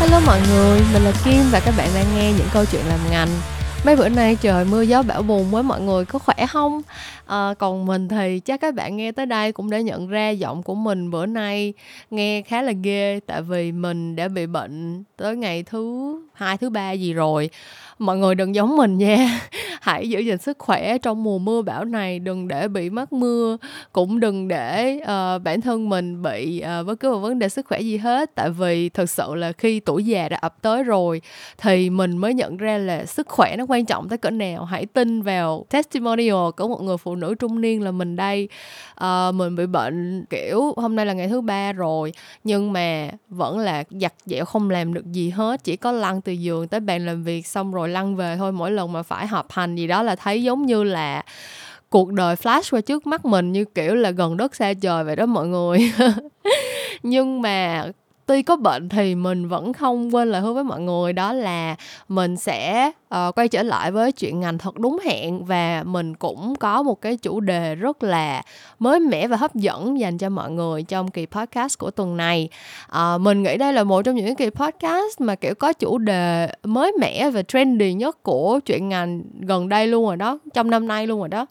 Hello mọi người, mình là Kim và các bạn đang nghe những câu chuyện làm ngành. Mấy bữa nay trời mưa gió bão bùng với mọi người có khỏe không? À, còn mình thì chắc các bạn nghe tới đây cũng đã nhận ra giọng của mình bữa nay nghe khá là ghê tại vì mình đã bị bệnh tới ngày thứ hai thứ ba gì rồi. Mọi người đừng giống mình nha. Hãy giữ gìn sức khỏe trong mùa mưa bão này đừng để bị mắc mưa cũng đừng để uh, bản thân mình bị uh, bất cứ một vấn đề sức khỏe gì hết. Tại vì thực sự là khi tuổi già đã ập tới rồi thì mình mới nhận ra là sức khỏe nó quan trọng tới cỡ nào. Hãy tin vào testimonial của một người phụ nữ trung niên là mình đây. Uh, mình bị bệnh kiểu hôm nay là ngày thứ ba rồi nhưng mà vẫn là giặt dẻo không làm được gì hết chỉ có lăn từ giường tới bàn làm việc xong rồi lăn về thôi. Mỗi lần mà phải họp hành gì đó là thấy giống như là cuộc đời flash qua trước mắt mình, như kiểu là gần đất xa trời vậy đó mọi người. Nhưng mà tuy có bệnh thì mình vẫn không quên lời hứa với mọi người đó là mình sẽ uh, quay trở lại với chuyện ngành thật đúng hẹn và mình cũng có một cái chủ đề rất là mới mẻ và hấp dẫn dành cho mọi người trong kỳ podcast của tuần này. Uh, mình nghĩ đây là một trong những kỳ podcast mà kiểu có chủ đề mới mẻ và trendy nhất của chuyện ngành gần đây luôn rồi đó trong năm nay luôn rồi đó.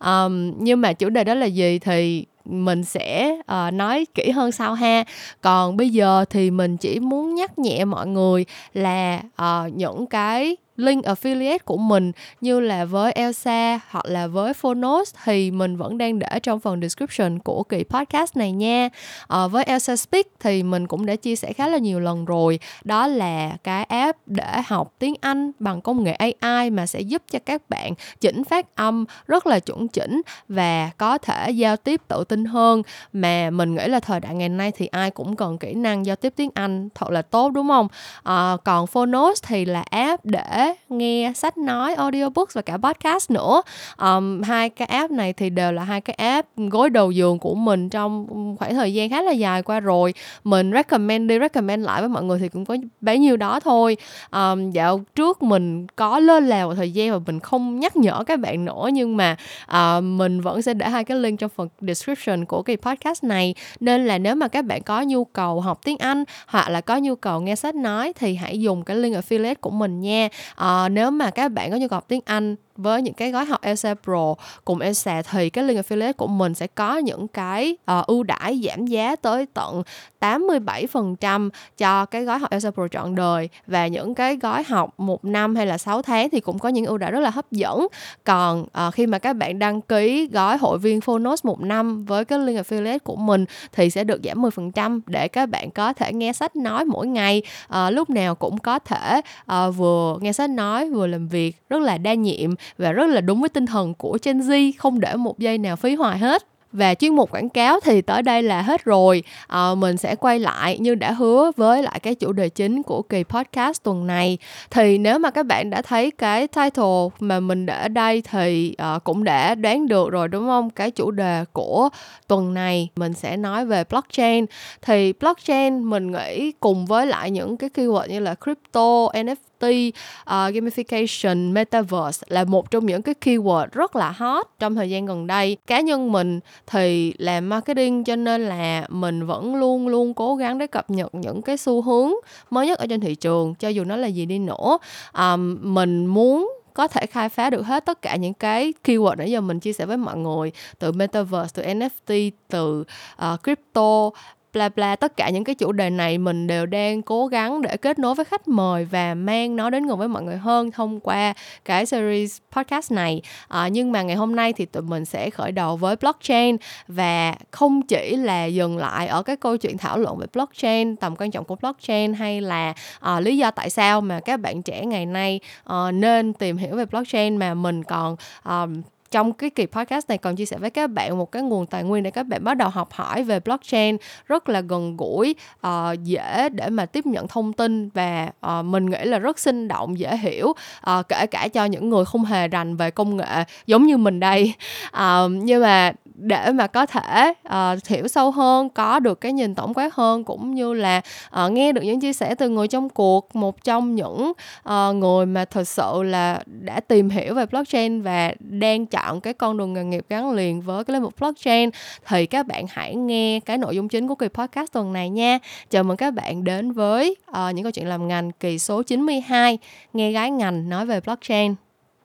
Um, nhưng mà chủ đề đó là gì thì mình sẽ uh, nói kỹ hơn sau ha. Còn bây giờ thì mình chỉ muốn nhắc nhẹ mọi người là uh, những cái link affiliate của mình như là với Elsa hoặc là với Phonos thì mình vẫn đang để trong phần description của kỳ podcast này nha. À, với Elsa Speak thì mình cũng đã chia sẻ khá là nhiều lần rồi. Đó là cái app để học tiếng Anh bằng công nghệ AI mà sẽ giúp cho các bạn chỉnh phát âm rất là chuẩn chỉnh và có thể giao tiếp tự tin hơn mà mình nghĩ là thời đại ngày nay thì ai cũng cần kỹ năng giao tiếp tiếng Anh thật là tốt đúng không? À, còn Phonos thì là app để nghe sách nói audiobooks và cả podcast nữa. Um, hai cái app này thì đều là hai cái app gối đầu giường của mình trong khoảng thời gian khá là dài qua rồi. Mình recommend đi recommend lại với mọi người thì cũng có bấy nhiêu đó thôi. Um, dạo trước mình có lên lèo thời gian và mình không nhắc nhở các bạn nữa nhưng mà uh, mình vẫn sẽ để hai cái link trong phần description của cái podcast này. Nên là nếu mà các bạn có nhu cầu học tiếng Anh hoặc là có nhu cầu nghe sách nói thì hãy dùng cái link affiliate của mình nha à, nếu mà các bạn có nhu cầu học tiếng Anh với những cái gói học Elsa Pro cùng Elsa thì cái link affiliate của mình sẽ có những cái uh, ưu đãi giảm giá tới tận 87% cho cái gói học Elsa Pro trọn đời. Và những cái gói học một năm hay là 6 tháng thì cũng có những ưu đãi rất là hấp dẫn. Còn uh, khi mà các bạn đăng ký gói hội viên Phonos một năm với cái link affiliate của mình thì sẽ được giảm 10% để các bạn có thể nghe sách nói mỗi ngày. Uh, lúc nào cũng có thể uh, vừa nghe sách nói vừa làm việc rất là đa nhiệm và rất là đúng với tinh thần của Gen Z không để một giây nào phí hoài hết. Và chuyên mục quảng cáo thì tới đây là hết rồi. À, mình sẽ quay lại như đã hứa với lại cái chủ đề chính của kỳ podcast tuần này. Thì nếu mà các bạn đã thấy cái title mà mình để ở đây thì uh, cũng đã đoán được rồi đúng không? Cái chủ đề của tuần này mình sẽ nói về blockchain. Thì blockchain mình nghĩ cùng với lại những cái keyword như là crypto NFT uh, gamification, metaverse là một trong những cái keyword rất là hot trong thời gian gần đây. Cá nhân mình thì làm marketing cho nên là mình vẫn luôn luôn cố gắng để cập nhật những cái xu hướng mới nhất ở trên thị trường cho dù nó là gì đi nữa. Um, mình muốn có thể khai phá được hết tất cả những cái keyword nãy giờ mình chia sẻ với mọi người từ metaverse từ NFT từ uh, crypto bla bla tất cả những cái chủ đề này mình đều đang cố gắng để kết nối với khách mời và mang nó đến gần với mọi người hơn thông qua cái series podcast này. À, nhưng mà ngày hôm nay thì tụi mình sẽ khởi đầu với blockchain và không chỉ là dừng lại ở cái câu chuyện thảo luận về blockchain tầm quan trọng của blockchain hay là à, lý do tại sao mà các bạn trẻ ngày nay à, nên tìm hiểu về blockchain mà mình còn à, trong cái kỳ podcast này còn chia sẻ với các bạn một cái nguồn tài nguyên để các bạn bắt đầu học hỏi về blockchain rất là gần gũi uh, dễ để mà tiếp nhận thông tin và uh, mình nghĩ là rất sinh động dễ hiểu uh, kể cả cho những người không hề rành về công nghệ giống như mình đây. Uh, nhưng mà để mà có thể uh, hiểu sâu hơn có được cái nhìn tổng quát hơn cũng như là uh, nghe được những chia sẻ từ người trong cuộc một trong những uh, người mà thật sự là đã tìm hiểu về blockchain và đang chọn cái con đường nghề nghiệp gắn liền với cái lĩnh vực blockchain thì các bạn hãy nghe cái nội dung chính của kỳ podcast tuần này nha. Chào mừng các bạn đến với uh, những câu chuyện làm ngành kỳ số 92 nghe gái ngành nói về blockchain.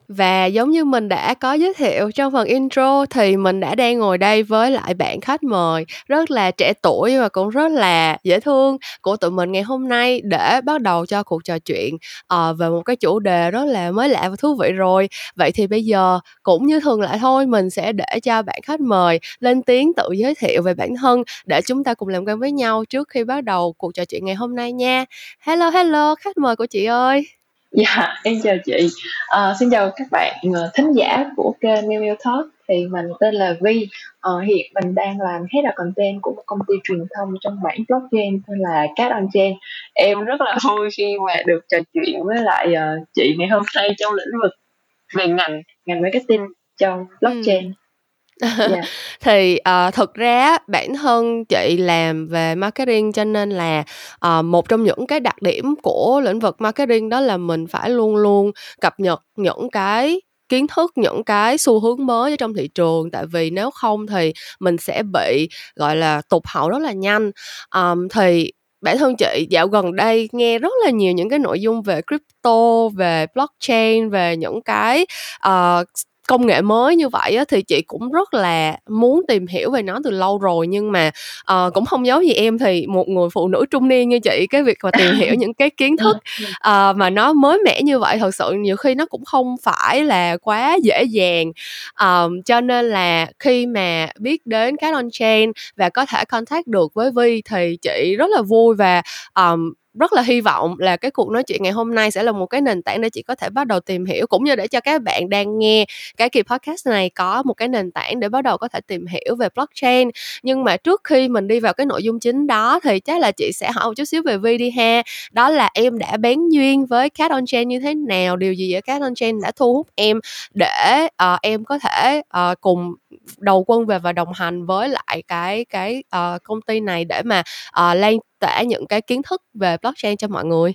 Và giống như mình đã có giới thiệu trong phần intro thì mình đã đang ngồi đây với lại bạn khách mời rất là trẻ tuổi và cũng rất là dễ thương của tụi mình ngày hôm nay để bắt đầu cho cuộc trò chuyện uh, về một cái chủ đề rất là mới lạ và thú vị rồi. Vậy thì bây giờ cũng như thường lại thôi mình sẽ để cho bạn khách mời lên tiếng tự giới thiệu về bản thân để chúng ta cùng làm quen với nhau trước khi bắt đầu cuộc trò chuyện ngày hôm nay nha. Hello hello khách mời của chị ơi. Dạ, em chào chị. À, xin chào các bạn uh, thính giả của kênh Miu Miu Talk. Thì mình tên là Vi. Uh, hiện mình đang làm head of content của một công ty truyền thông trong mảng blockchain tên là Cat on Chain. Em rất là vui khi mà được trò chuyện với lại uh, chị ngày hôm nay trong lĩnh vực về ngành ngành marketing trong blockchain. Yeah. Dạ. Thì uh, thực ra bản thân chị làm về marketing cho nên là uh, một trong những cái đặc điểm của lĩnh vực marketing đó là mình phải luôn luôn cập nhật những cái kiến thức những cái xu hướng mới ở trong thị trường tại vì nếu không thì mình sẽ bị gọi là tụt hậu rất là nhanh um, thì bản thân chị dạo gần đây nghe rất là nhiều những cái nội dung về crypto về blockchain về những cái uh, công nghệ mới như vậy á, thì chị cũng rất là muốn tìm hiểu về nó từ lâu rồi. Nhưng mà uh, cũng không giấu gì em thì một người phụ nữ trung niên như chị cái việc mà tìm hiểu những cái kiến thức uh, mà nó mới mẻ như vậy thật sự nhiều khi nó cũng không phải là quá dễ dàng. Um, cho nên là khi mà biết đến cái on chain và có thể contact được với Vi thì chị rất là vui và um, rất là hy vọng là cái cuộc nói chuyện ngày hôm nay sẽ là một cái nền tảng để chị có thể bắt đầu tìm hiểu cũng như để cho các bạn đang nghe cái kỳ podcast này có một cái nền tảng để bắt đầu có thể tìm hiểu về blockchain. Nhưng mà trước khi mình đi vào cái nội dung chính đó thì chắc là chị sẽ hỏi một chút xíu về Vi đi ha. Đó là em đã bén duyên với Cat on Chain như thế nào? Điều gì ở Cat on Chain đã thu hút em để uh, em có thể uh, cùng đầu quân về và đồng hành với lại cái cái uh, công ty này để mà uh, lan tỏa những cái kiến thức về blockchain cho mọi người?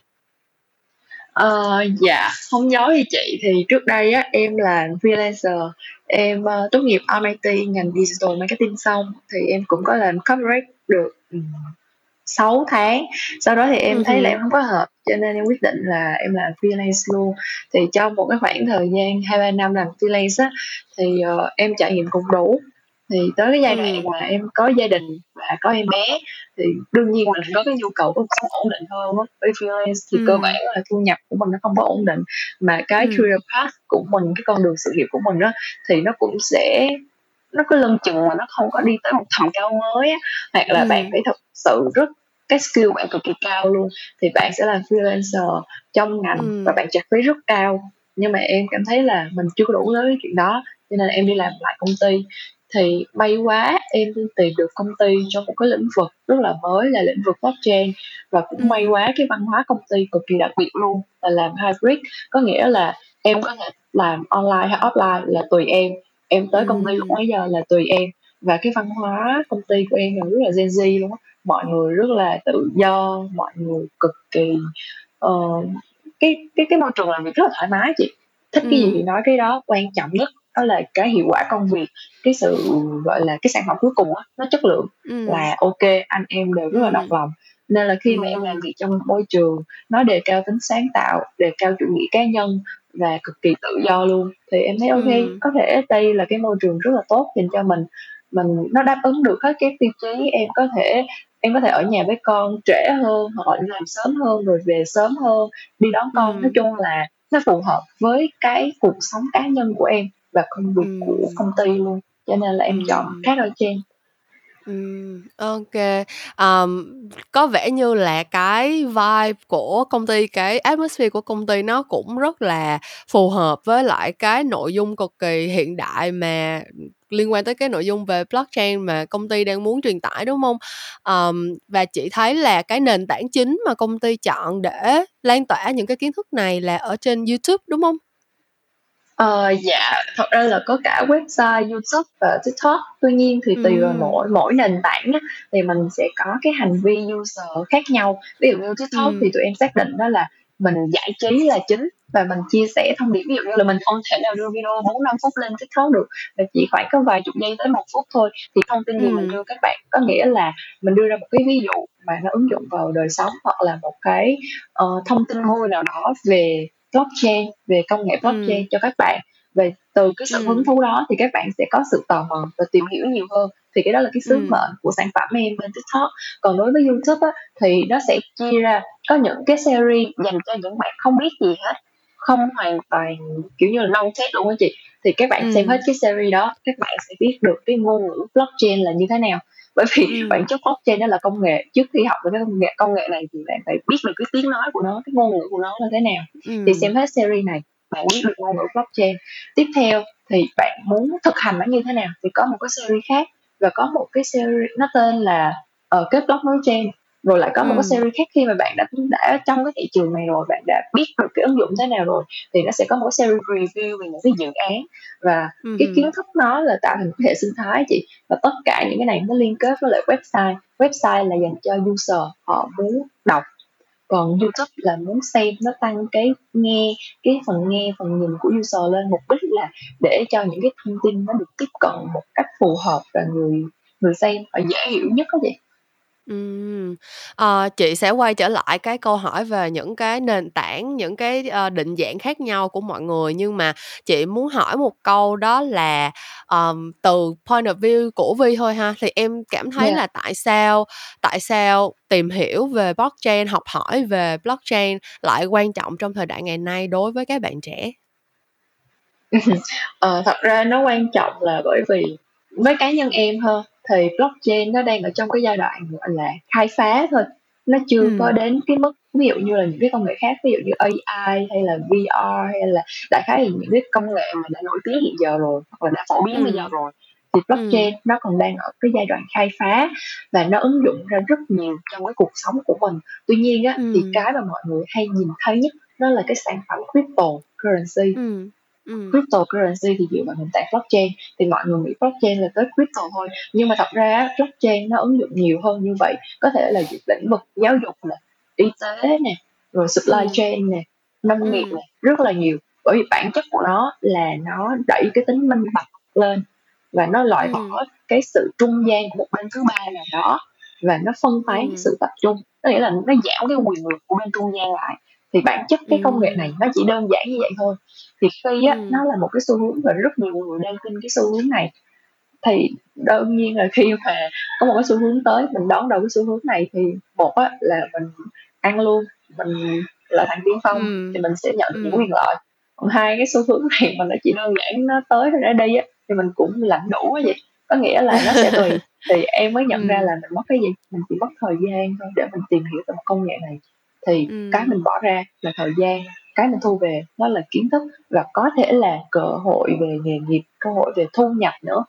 Uh, dạ. Không giấu gì chị. Thì trước đây á em là freelancer em uh, tốt nghiệp MIT ngành digital marketing xong thì em cũng có làm corporate được. Um, 6 tháng. Sau đó thì em thấy là em không có hợp cho nên em quyết định là em làm freelance luôn. Thì trong một cái khoảng thời gian hai ba năm làm freelance á thì uh, em trải nghiệm cũng đủ. Thì tới cái giai đoạn mà em có gia đình và có em bé thì đương nhiên mình có cái nhu cầu cuộc sống ổn định hơn á. Với freelance thì ừ. cơ bản là thu nhập của mình nó không có ổn định mà cái ừ. career path của mình cái con đường sự nghiệp của mình đó thì nó cũng sẽ nó cứ lưng chừng mà nó không có đi tới một tầm cao mới á. Hoặc là ừ. bạn phải thật sự rất cái skill bạn cực kỳ cao luôn. Thì bạn sẽ làm freelancer trong ngành ừ. và bạn trả phí rất cao. Nhưng mà em cảm thấy là mình chưa có đủ tới cái chuyện đó cho nên em đi làm lại công ty. Thì may quá em tìm được công ty trong một cái lĩnh vực rất là mới là lĩnh vực blockchain. Và cũng ừ. may quá cái văn hóa công ty cực kỳ đặc biệt luôn là làm hybrid. Có nghĩa là em có thể làm online hay offline là tùy em. Em tới công ty lúc mấy giờ là tùy em. Và cái văn hóa công ty của em là rất là Gen Z luôn á mọi người rất là tự do mọi người cực kỳ uh, cái cái cái môi trường làm việc rất là thoải mái chị thích ừ. cái gì thì nói cái đó quan trọng nhất đó là cái hiệu quả công việc cái sự gọi là cái sản phẩm cuối cùng á nó chất lượng ừ. là ok anh em đều rất là đồng lòng nên là khi mà em làm việc trong môi trường nó đề cao tính sáng tạo đề cao chủ nghĩa cá nhân và cực kỳ tự do luôn thì em thấy ok ừ. có thể đây là cái môi trường rất là tốt dành cho mình mình nó đáp ứng được hết cái tiêu chí em có thể em có thể ở nhà với con trễ hơn hoặc là đi làm sớm hơn rồi về sớm hơn đi đón con ừ. nói chung là nó phù hợp với cái cuộc sống cá nhân của em và công việc ừ. của công ty luôn cho nên là em ừ. chọn khác ở trên Ừm, ok. Ờm, có vẻ như là cái vibe của công ty, cái atmosphere của công ty nó cũng rất là phù hợp với lại cái nội dung cực kỳ hiện đại mà liên quan tới cái nội dung về blockchain mà công ty đang muốn truyền tải, đúng không Ờm, và chị thấy là cái nền tảng chính mà công ty chọn để lan tỏa những cái kiến thức này là ở trên YouTube, đúng không Ờ, dạ, thật ra là có cả website, YouTube và TikTok. Tuy nhiên thì tùy vào mỗi mỗi nền tảng á, thì mình sẽ có cái hành vi user khác nhau. Ví dụ như TikTok thì tụi em xác định đó là mình giải trí là chính và mình chia sẻ thông điệp. Ví dụ như là mình không thể nào đưa video bốn năm phút lên tiktok được mà chỉ khoảng có vài chục giây tới một phút thôi. Thì thông tin gì mình đưa các bạn? Có nghĩa là mình đưa ra một cái ví dụ mà nó ứng dụng vào đời sống hoặc là một cái uh, thông tin vui nào đó về blockchain về công nghệ blockchain ừ. cho các bạn về từ cái sự ừ. hứng thú đó thì các bạn sẽ có sự tò mò và tìm hiểu nhiều hơn thì cái đó là cái sứ ừ. mệnh của sản phẩm em bên tiktok còn đối với youtube á, thì nó sẽ chia ra có những cái series dành cho những bạn không biết gì hết không hoàn toàn kiểu như là non tech luôn á chị thì các bạn ừ. xem hết cái series đó các bạn sẽ biết được cái ngôn ngữ blockchain là như thế nào bởi vì ừ. bản chất blockchain đó là công nghệ trước khi học về cái công nghệ công nghệ này thì bạn phải biết được cái tiếng nói của nó cái ngôn ngữ của nó là thế nào ừ. thì xem hết series này bạn biết được ngôn ngữ blockchain tiếp theo thì bạn muốn thực hành nó như thế nào thì có một cái series khác và có một cái series nó tên là uh, kết block nối trên rồi lại có ừ. một cái series khác khi mà bạn đã đã trong cái thị trường này rồi bạn đã biết được cái ứng dụng thế nào rồi thì nó sẽ có một cái series review về những cái dự án và ừ. cái kiến thức nó là tạo thành một hệ sinh thái chị và tất cả những cái này nó liên kết với lại website website là dành cho user họ muốn đọc còn YouTube là muốn xem nó tăng cái nghe cái phần nghe phần nhìn của user lên mục đích là để cho những cái thông tin nó được tiếp cận một cách phù hợp và người người xem và dễ hiểu nhất đó vậy Ừm, ờ, chị sẽ quay trở lại cái câu hỏi về những cái nền tảng, những cái, ờ, định dạng khác nhau của mọi người, nhưng mà chị muốn hỏi một câu đó là, ờm, từ point of view của Vi thôi ha, thì em cảm thấy Yeah. là tại sao tại sao tìm hiểu về blockchain, học hỏi về blockchain lại quan trọng trong thời đại ngày nay đối với các bạn trẻ? Ờ, thật ra nó quan trọng là bởi vì với cá nhân em hơn thì blockchain nó đang ở trong cái giai đoạn gọi là khai phá thôi nó chưa ừ. có đến cái mức ví dụ như là những cái công nghệ khác ví dụ như AI hay là VR hay là đại khái là những cái công nghệ mà đã nổi tiếng hiện giờ rồi hoặc là đã phổ biến ừ. bây giờ rồi thì blockchain ừ. nó còn đang ở cái giai đoạn khai phá và nó ứng dụng ra rất nhiều trong cái cuộc sống của mình tuy nhiên á ừ. thì cái mà mọi người hay nhìn thấy nhất đó là cái sản phẩm cryptocurrency ừ ừ. cryptocurrency thì dựa vào nền tảng blockchain thì mọi người nghĩ blockchain là tới crypto thôi nhưng mà thật ra blockchain nó ứng dụng nhiều hơn như vậy có thể là lĩnh vực giáo dục nè y tế nè rồi supply ừ. chain nè nông ừ. nghiệp nè rất là nhiều bởi vì bản chất của nó là nó đẩy cái tính minh bạch lên và nó loại bỏ ừ. cái sự trung gian của một bên thứ ba nào đó và nó phân tán ừ. sự tập trung có nghĩa là nó giảm cái quyền lực của bên trung gian lại thì bản chất cái công nghệ này nó chỉ đơn giản như vậy thôi thì khi á, nó là một cái xu hướng và rất nhiều người đang tin cái xu hướng này thì đương nhiên là khi mà có một cái xu hướng tới mình đón đầu cái xu hướng này thì một á, là mình ăn luôn mình là thằng tiên phong ừ. thì mình sẽ nhận ừ. những quyền lợi còn hai cái xu hướng này mình nó chỉ đơn giản nó tới rồi nó đi á thì mình cũng lãnh đủ á vậy có nghĩa là nó sẽ tùy thì em mới nhận ừ. ra là mình mất cái gì mình chỉ mất thời gian thôi để mình tìm hiểu về một công nghệ này thì ừ. cái mình bỏ ra là thời gian cái mình thu về nó là kiến thức và có thể là cơ hội về nghề nghiệp cơ hội về thu nhập nữa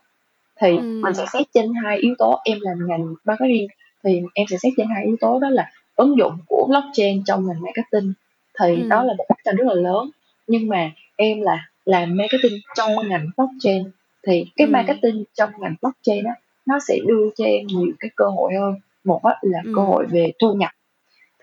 thì ừ. mình sẽ xét trên hai yếu tố em làm ngành marketing thì em sẽ xét trên hai yếu tố đó là ứng dụng của blockchain trong ngành marketing thì ừ. đó là một bức tranh rất là lớn nhưng mà em là làm marketing trong ngành blockchain thì cái ừ. marketing trong ngành blockchain đó nó sẽ đưa cho em nhiều cái cơ hội hơn một là ừ. cơ hội về thu nhập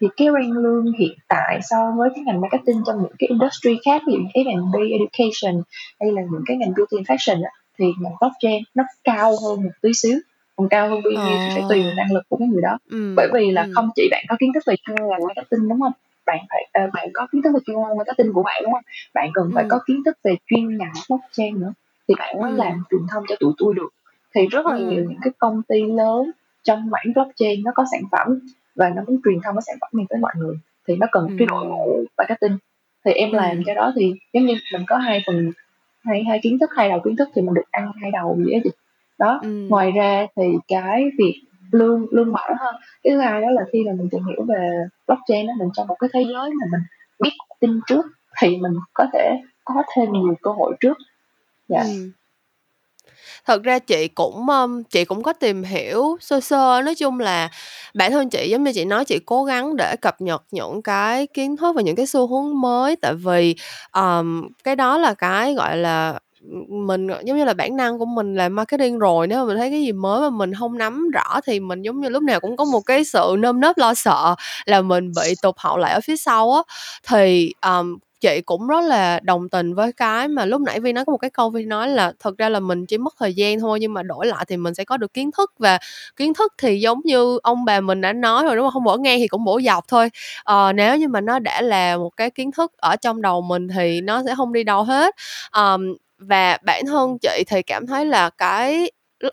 thì cái rang lương hiện tại so với cái ngành marketing trong những cái industry khác ví dụ cái ngành B education hay là những cái ngành beauty and fashion thì ngành blockchain nó cao hơn một tí xíu còn cao hơn bao nhiêu thì phải tùy vào năng lực của cái người đó ừ. bởi vì là ừ. không chỉ bạn có kiến thức về chuyên ngành marketing đúng không bạn phải uh, bạn có kiến thức về chuyên môn marketing của bạn đúng không bạn cần ừ. phải có kiến thức về chuyên ngành blockchain nữa thì bạn mới ừ. làm truyền thông cho tụi tôi được thì rất là ừ. nhiều những cái công ty lớn trong mảng blockchain nó có sản phẩm và nó muốn truyền thông cái sản phẩm này tới mọi người. Thì nó cần ừ. cái đội ngũ marketing. Thì em ừ. làm cho đó thì giống như mình có hai phần hai hai kiến thức hai đầu kiến thức thì mình được ăn hai đầu gì đó ừ. ngoài ra thì cái việc lương lương mở hơn cái thứ hai đó là khi mà mình tìm hiểu về blockchain đó mình trong một cái thế giới mà mình biết tin trước thì mình có thể có thêm nhiều cơ hội trước. Dạ. Ừ thật ra chị cũng um, chị cũng có tìm hiểu sơ sơ. Nói chung là bản thân chị giống như chị nói chị cố gắng để cập nhật những cái kiến thức và những cái xu hướng mới. Tại vì um, cái đó là cái gọi là mình ờ, giống như là bản năng của mình là marketing rồi. Nếu mà mình thấy cái gì mới mà mình không nắm rõ thì mình giống như lúc nào cũng có một cái sự nơm nớp lo sợ là mình bị tụt hậu lại ở phía sau á. Thì um, chị cũng rất là đồng tình với cái mà lúc nãy Vi nói có một cái câu Vi nói là thật ra là mình chỉ mất thời gian thôi nhưng mà đổi lại thì mình sẽ có được kiến thức. Và kiến thức thì giống như ông bà mình đã nói rồi đúng không? Không bổ ngang thì cũng bổ dọc thôi. À, nếu như mà nó đã là một cái kiến thức ở trong đầu mình thì nó sẽ không đi đâu hết. Um, và bản thân chị thì cảm thấy là cái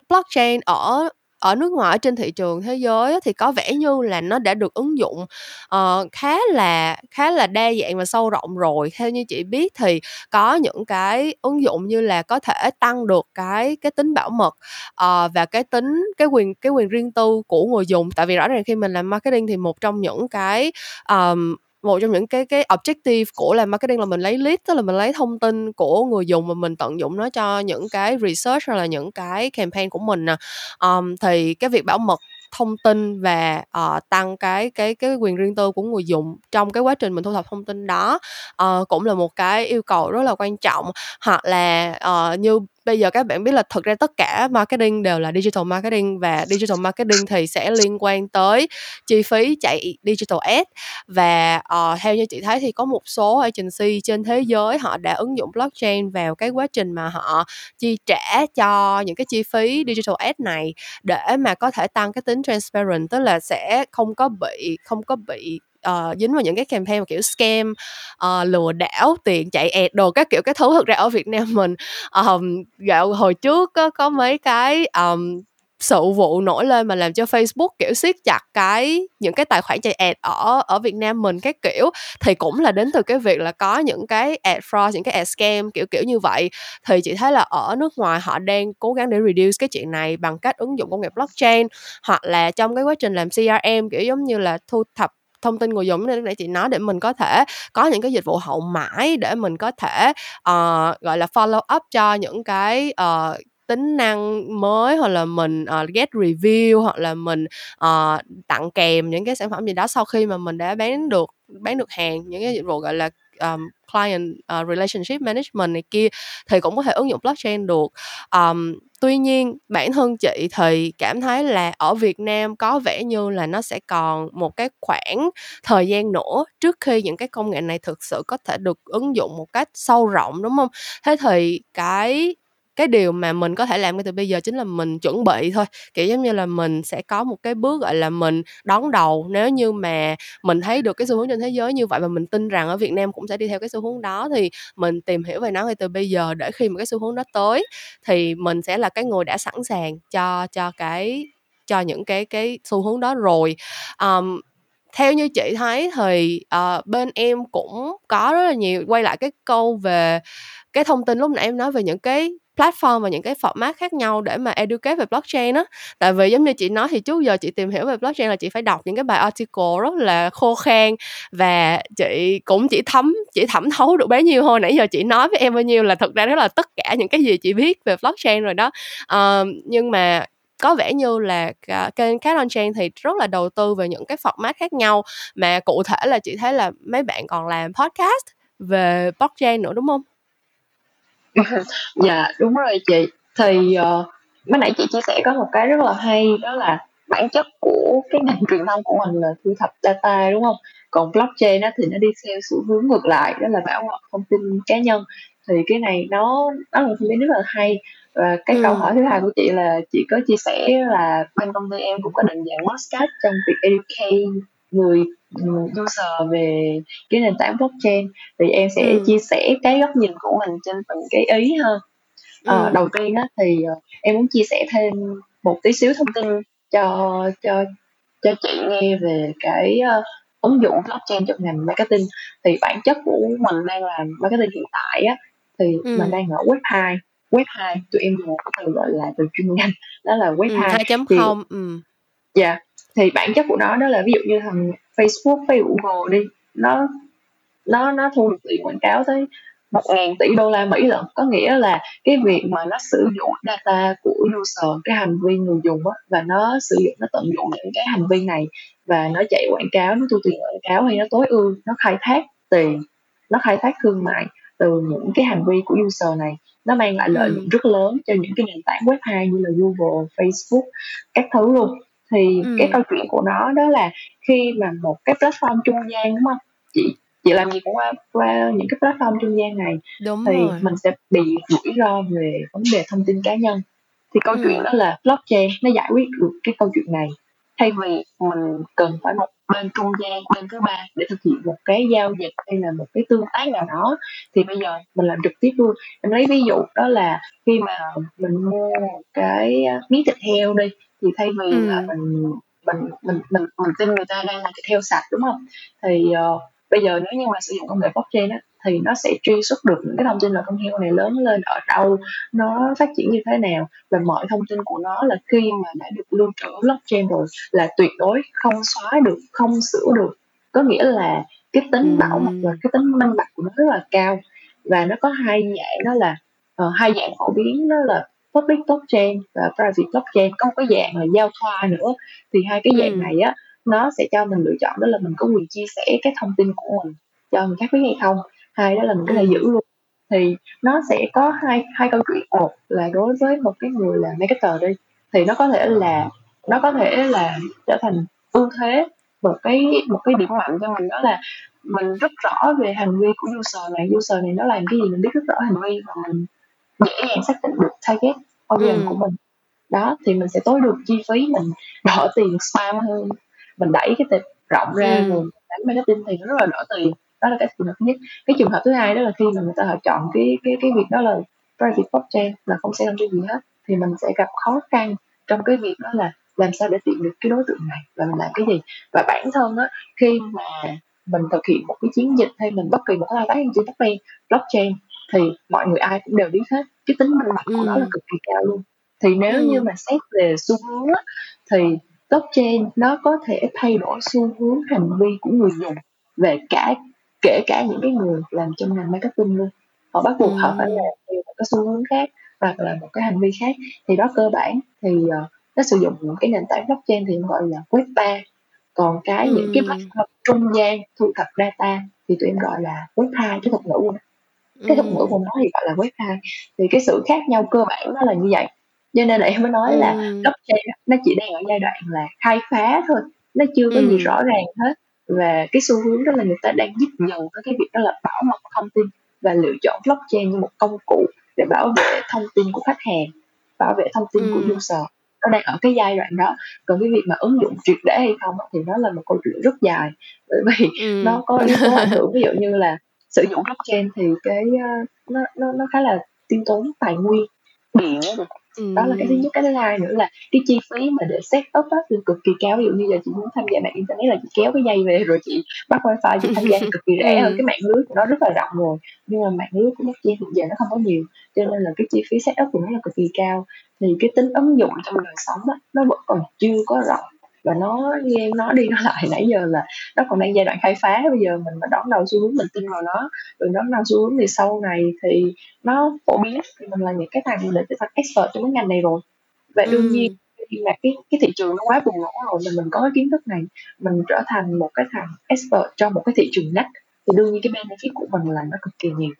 blockchain ở ở nước ngoài ở trên thị trường thế giới thì có vẻ như là nó đã được ứng dụng uh, khá là khá là đa dạng và sâu rộng rồi. Theo như chị biết thì có những cái ứng dụng như là có thể tăng được cái cái tính bảo mật uh, và cái tính cái quyền cái quyền riêng tư của người dùng. Tại vì rõ ràng khi mình làm marketing thì một trong những cái um, một trong những cái cái objective của làm marketing là mình lấy lead tức là mình lấy thông tin của người dùng mà mình tận dụng nó cho những cái research hay là những cái campaign của mình nè. Um, thì cái việc bảo mật thông tin và uh, tăng cái cái cái quyền riêng tư của người dùng trong cái quá trình mình thu thập thông tin đó uh, cũng là một cái yêu cầu rất là quan trọng. Hoặc là uh, như bây giờ các bạn biết là thực ra tất cả marketing đều là digital marketing và digital marketing thì sẽ liên quan tới chi phí chạy digital ad. Và uh, theo như chị thấy thì có một số agency trên thế giới họ đã ứng dụng blockchain vào cái quá trình mà họ chi trả cho những cái chi phí digital ad này để mà có thể tăng cái tính transparent tức là sẽ không có bị không có bị uh, dính vào những cái campaign kiểu scam uh, lừa đảo tiền chạy ẹt đồ các kiểu cái thứ thực ra ở Việt Nam mình um, gạo hồi trước có, có mấy cái um, sự vụ nổi lên mà làm cho Facebook kiểu siết chặt cái những cái tài khoản chạy ad ở ở Việt Nam mình các kiểu. Thì cũng là đến từ cái việc là có những cái ad fraud những cái ad scam kiểu kiểu như vậy. Thì chị thấy là ở nước ngoài họ đang cố gắng để reduce cái chuyện này bằng cách ứng dụng công nghệ blockchain hoặc là trong cái quá trình làm CRM kiểu giống như là thu thập thông tin người dùng nên nãy chị nói để mình có thể có những cái dịch vụ hậu mãi để mình có thể uh, gọi là follow up cho những cái uh, tính năng mới hoặc là mình uh, get review hoặc là mình uh, tặng kèm những cái sản phẩm gì đó sau khi mà mình đã bán được bán được hàng những cái dịch vụ gọi là um, client uh, relationship management này kia thì cũng có thể ứng dụng blockchain được. Um, tuy nhiên bản thân chị thì cảm thấy là ở Việt Nam có vẻ như là nó sẽ còn một cái khoảng thời gian nữa trước khi những cái công nghệ này thực sự có thể được ứng dụng một cách sâu rộng đúng không? Thế thì cái cái điều mà mình có thể làm ngay từ bây giờ chính là mình chuẩn bị thôi. Kiểu giống như là mình sẽ có một cái bước gọi là mình đón đầu. Nếu như mà mình thấy được cái xu hướng trên thế giới như vậy và mình tin rằng ở Việt Nam cũng sẽ đi theo cái xu hướng đó thì mình tìm hiểu về nó ngay từ bây giờ để khi mà cái xu hướng đó tới thì mình sẽ là cái người đã sẵn sàng cho cho cái cho những cái cái xu hướng đó rồi. Um, theo như chị thấy thì uh, bên em cũng có rất là nhiều quay lại cái câu về cái thông tin lúc nãy em nói về những cái platform và những cái format khác nhau để mà educate về blockchain á. Tại vì giống như chị nói thì trước giờ chị tìm hiểu về blockchain là chị phải đọc những cái bài article rất là khô khan và chị cũng chỉ thấm chỉ thẩm thấu được bấy nhiêu thôi. Nãy giờ chị nói với em bao nhiêu là thực ra đó là tất cả những cái gì chị biết về blockchain rồi đó. Uh, nhưng mà có vẻ như là kênh Cat on Chain thì rất là đầu tư về những cái format khác nhau. Mà cụ thể là chị thấy là mấy bạn còn làm podcast về blockchain nữa đúng không? dạ đúng rồi chị. Thì uh, mới nãy chị chia sẻ có một cái rất là hay đó là bản chất của cái ngành truyền thông của mình là thu thập data đúng không? Còn blockchain á, thì nó đi theo xu hướng ngược lại đó là bảo mật thông tin cá nhân. Thì cái này nó nó là một tin rất là hay. Và cái ừ. câu hỏi thứ hai của chị là chị có chia sẻ là bên công ty em cũng có định dạng podcast trong việc educate người user về cái nền tảng blockchain thì em sẽ ừ. chia sẻ cái góc nhìn của mình trên từng cái ý hơn à, ừ. đầu tiên á thì uh, em muốn chia sẻ thêm một tí xíu thông tin cho cho cho chị nghe về cái uh, ứng dụng blockchain trong ngành marketing thì bản chất của mình đang làm marketing hiện tại á thì ừ. mình đang ở web 2 web 2 tụi em dùng cái từ gọi là từ chuyên ngành đó là web ừ, 2 2.0 ừ. dạ thì bản chất của nó đó là ví dụ như thằng Facebook Facebook Google đi. Nó nó nó thu được tiền quảng cáo tới một ngàn tỷ đô la Mỹ lận. Có nghĩa là cái việc mà nó sử dụng data của user cái hành vi người dùng á và nó sử dụng nó tận dụng những cái hành vi này và nó chạy quảng cáo nó thu tiền quảng cáo hay nó tối ưu nó khai thác tiền nó khai thác thương mại từ những cái hành vi của user này. Nó mang lại lợi nhuận Ừm. rất lớn cho những cái nền tảng web 2 như là Google, Facebook các thứ luôn thì Ừm. cái câu chuyện của nó đó là khi mà một cái platform trung gian đúng không chị chị làm gì cũng qua qua những cái platform trung gian này Đúng thì rồi. mình sẽ bị rủi ro về vấn đề thông tin cá nhân thì câu Ừm. chuyện đó là blockchain nó giải quyết được cái câu chuyện này thay vì mình cần phải một bên trung gian bên thứ ba để thực hiện một cái giao dịch hay là một cái tương tác nào đó thì bây giờ mình làm trực tiếp luôn em lấy ví dụ đó là khi mà mình mua một cái miếng thịt heo đi thì thay vì là Ừm. mình mình mình mình mình tin người ta đang làm thịt heo sạch đúng không? Thì uh, bây giờ nếu như mà sử dụng công nghệ blockchain á thì nó sẽ truy xuất được những cái thông tin là con heo này lớn lên ở đâu nó phát triển như thế nào và mọi thông tin của nó là khi mà đã được lưu trữ blockchain rồi là tuyệt đối không xóa được không sửa được. Có nghĩa là cái tính bảo mật và cái tính minh bạch của nó rất là cao và nó có hai dạng đó là uh, hai dạng phổ biến đó là public blockchain và private blockchain. Có một cái dạng là giao thoa nữa. Thì hai cái dạng Ừm. này á nó sẽ cho mình lựa chọn đó là mình có quyền chia sẻ cái thông tin của mình cho người khác biết hay không. Hai đó là mình có thể Ừm. giữ luôn. Thì nó sẽ có hai hai câu chuyện. Một là đối với một cái người là marketer đi thì nó có thể là nó có thể là trở thành ưu thế. Một cái một cái điểm mạnh cho mình đó là mình rất rõ về hành vi của user này. User này nó làm cái gì mình biết rất rõ hành vi và mình dễ dàng xác định được target audience của Ừm. mình. Đó thì mình sẽ tối được chi phí mình đỡ tiền spam hơn. Mình đẩy cái tệp rộng ra Ừm. rồi đánh marketing thì nó rất là đỡ tiền. Đó là cái trường hợp thứ nhất. Cái trường hợp thứ hai đó là khi mà người ta họ chọn cái cái cái việc đó là private blockchain là không sẽ làm cái gì hết thì mình sẽ gặp khó khăn trong cái việc đó là làm sao để tìm được cái đối tượng này và mình làm cái gì. Và bản thân á khi mà mình thực hiện một cái chiến dịch hay mình bất kỳ một cái thao tác trên blockchain blockchain thì mọi người ai cũng đều biết hết. Cái tính minh bạch của nó là cực kỳ cao luôn. Thì nếu như Ừm. mà xét về xu hướng á, thì blockchain nó có thể thay đổi xu hướng hành vi của người dùng về cả kể cả những cái người làm trong ngành marketing luôn. Họ bắt buộc họ phải Ừm. làm theo một cái xu hướng khác hoặc là một cái hành vi khác. Thì đó cơ bản thì uh, nó sử dụng những cái nền tảng blockchain thì gọi là web 3 còn cái những cái platform trung gian thu thập data thì tụi em gọi là web 2 cái thuật ngữ của nó cái thuật ngữ của nó thì gọi là web 2 thì cái sự khác nhau cơ bản nó là như vậy cho nên là em mới nói là Ừm. blockchain nó chỉ đang ở giai đoạn là khai phá thôi nó chưa có gì Ừm. rõ ràng hết và cái xu hướng đó là người ta đang dứt dần với cái việc đó là bảo mật thông tin và lựa chọn blockchain như một công cụ để bảo vệ thông tin của khách hàng bảo vệ thông tin của Ừm. user nó đang ở cái giai đoạn đó còn cái việc mà ứng dụng triệt để hay không thì nó là một câu chuyện rất dài bởi vì Ừm. nó có yếu tố ảnh hưởng ví dụ như là sử dụng blockchain thì cái uh, nó nó nó khá là tiêu tốn tài nguyên điện á. Đó là cái thứ nhất cái thứ hai nữa là cái chi phí mà để set up á thì cực kỳ cao. Ví dụ như giờ chị muốn tham gia mạng internet là chị kéo cái dây về rồi chị bắt wifi chị tham gia thì cực kỳ rẻ. Hơn Ừm. cái mạng lưới của nó rất là rộng rồi nhưng mà mạng lưới của blockchain hiện giờ nó không có nhiều cho nên là cái chi phí set up của nó là cực kỳ cao. Thì cái tính ứng dụng trong đời sống á nó vẫn còn chưa có rộng và nó như em nói đi nói lại. Nãy giờ là nó còn đang giai đoạn khai phá bây giờ mình mà đón đầu xu hướng mình tin vào nó rồi đón đầu xu hướng thì sau này thì nó phổ biến. Thì mình là những cái thằng để trở thành expert trong cái ngành này rồi. Và đương nhiên Ừm. khi mà cái cái thị trường nó quá bùng nổ rồi mà mình có cái kiến thức này mình trở thành một cái thằng expert trong một cái thị trường ngách thì đương nhiên cái benefit của mình là nó cực kỳ nhiều.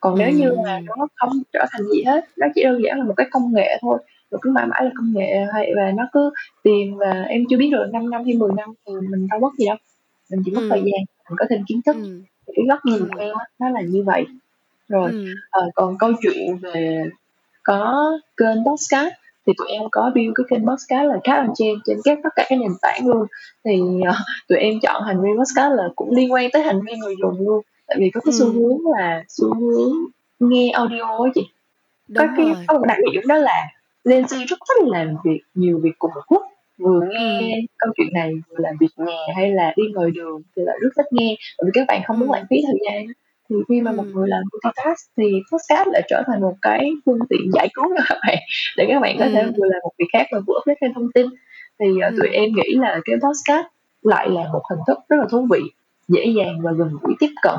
Còn nếu như mà Ừm. nó không trở thành gì hết nó chỉ đơn giản là một cái công nghệ thôi rồi cứ mãi mãi là công nghệ hay và nó cứ tiền và em chưa biết được 5 năm hay 10 năm thì mình đâu mất gì đâu mình chỉ mất thời Ừm. gian mình có thêm kiến thức thì cái góc nhìn của Ừm. em á nó là như vậy rồi Ừm. ờ, còn câu chuyện về có kênh podcast thì tụi em có build cái kênh podcast là Cat on Chain trên các tất cả các nền tảng luôn thì uh, tụi em chọn hành vi podcast là cũng liên quan tới hành vi người dùng luôn tại vì có cái xu Ừm. hướng là xu hướng nghe audio á chị có Đúng cái rồi. có một đặc điểm đó là Gen Z rất thích làm việc nhiều việc cùng một lúc. Vừa nghe Ừm. câu chuyện này vừa làm việc nhà hay là đi ngoài đường thì lại rất thích nghe. Bởi vì các bạn không muốn lãng Ừm. phí thời gian thì khi mà một Ừm. người làm multitask thì podcast lại trở thành một cái phương tiện giải cứu cho các bạn để các bạn có thể vừa làm một việc khác và vừa update thêm thông tin. Thì uh, tụi em nghĩ là cái podcast lại là một hình thức rất là thú vị dễ dàng và gần gũi tiếp cận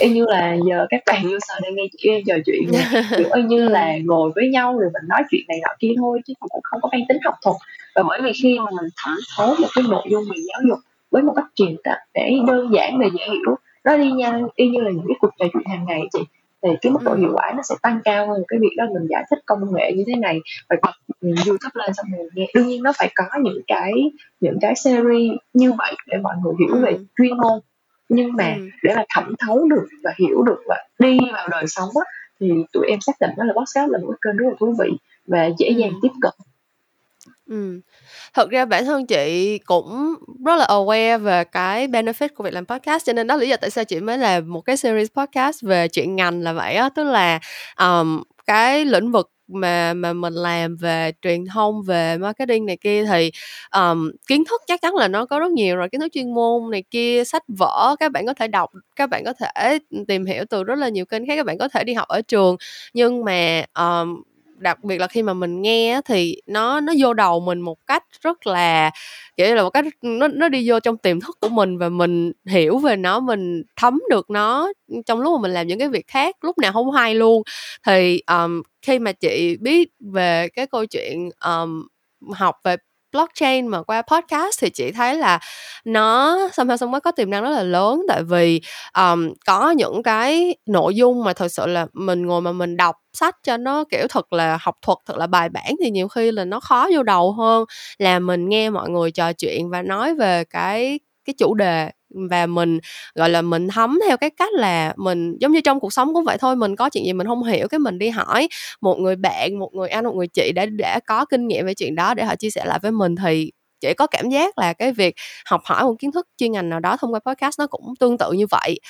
y như là giờ các bạn user đang nghe chị em trò chuyện kiểu y như là ngồi với nhau rồi mình nói chuyện này nọ kia thôi chứ cũng không có mang tính học thuật. Và bởi vì khi mà mình thẩm thấu một cái nội dung về giáo dục với một cách truyền đạt để đơn giản và dễ hiểu nó đi nhanh y như là những cái cuộc trò chuyện hàng ngày chị thì cái mức độ Ừ. hiệu quả nó sẽ tăng cao hơn. Cái việc đó mình giải thích công nghệ như thế này và bật YouTube lên xong rồi nghe. Đương nhiên nó phải có những cái những cái series như vậy để mọi người hiểu về Ừ. chuyên môn nhưng mà Ừ. để mà thẩm thấu được và hiểu được và đi vào đời sống á thì tụi em xác định đó là podcast là một cái kênh rất là thú vị và dễ Ừ. dàng tiếp cận Ừm. Thật ra bản thân chị cũng rất là aware về cái benefit của việc làm podcast, cho nên đó lý do tại sao chị mới làm một cái series podcast về chuyện ngành là vậy á. Tức là, ờm, cái lĩnh vực mà mà mình làm về truyền thông, về marketing này kia thì, um, kiến thức chắc chắn là nó có rất nhiều rồi, kiến thức chuyên môn này kia, sách vở các bạn có thể đọc, các bạn có thể, tìm hiểu từ rất là nhiều kênh khác, các bạn có thể đi học ở trường. Nhưng mà, um, đặc biệt là khi mà mình nghe thì nó nó vô đầu mình một cách rất là, kiểu như là, một cách nó nó đi vô trong tiềm thức của mình và mình hiểu về nó, mình thấm được nó, trong lúc mà mình làm những cái việc khác, lúc nào không hay luôn. Thì, um, khi mà chị biết về cái câu chuyện, um, học về blockchain mà qua podcast thì chị thấy là nó somehow somewhere có tiềm năng rất là lớn, tại vì, um, có những cái nội dung mà thực sự là mình ngồi mà mình đọc sách cho nó, kiểu, thật là học thuật, thật là bài bản thì nhiều khi là nó khó vô đầu hơn là mình nghe mọi người trò chuyện và nói về cái cái chủ đề và mình, gọi là, mình thấm theo cái cách là mình giống như trong cuộc sống cũng vậy thôi, mình có chuyện gì mình không hiểu cái mình đi hỏi một người bạn, một người anh, một người chị đã đã có kinh nghiệm về chuyện đó để họ chia sẻ lại với mình thì chị có cảm giác là cái việc học hỏi một kiến thức chuyên ngành nào đó thông qua podcast nó cũng tương tự như vậy.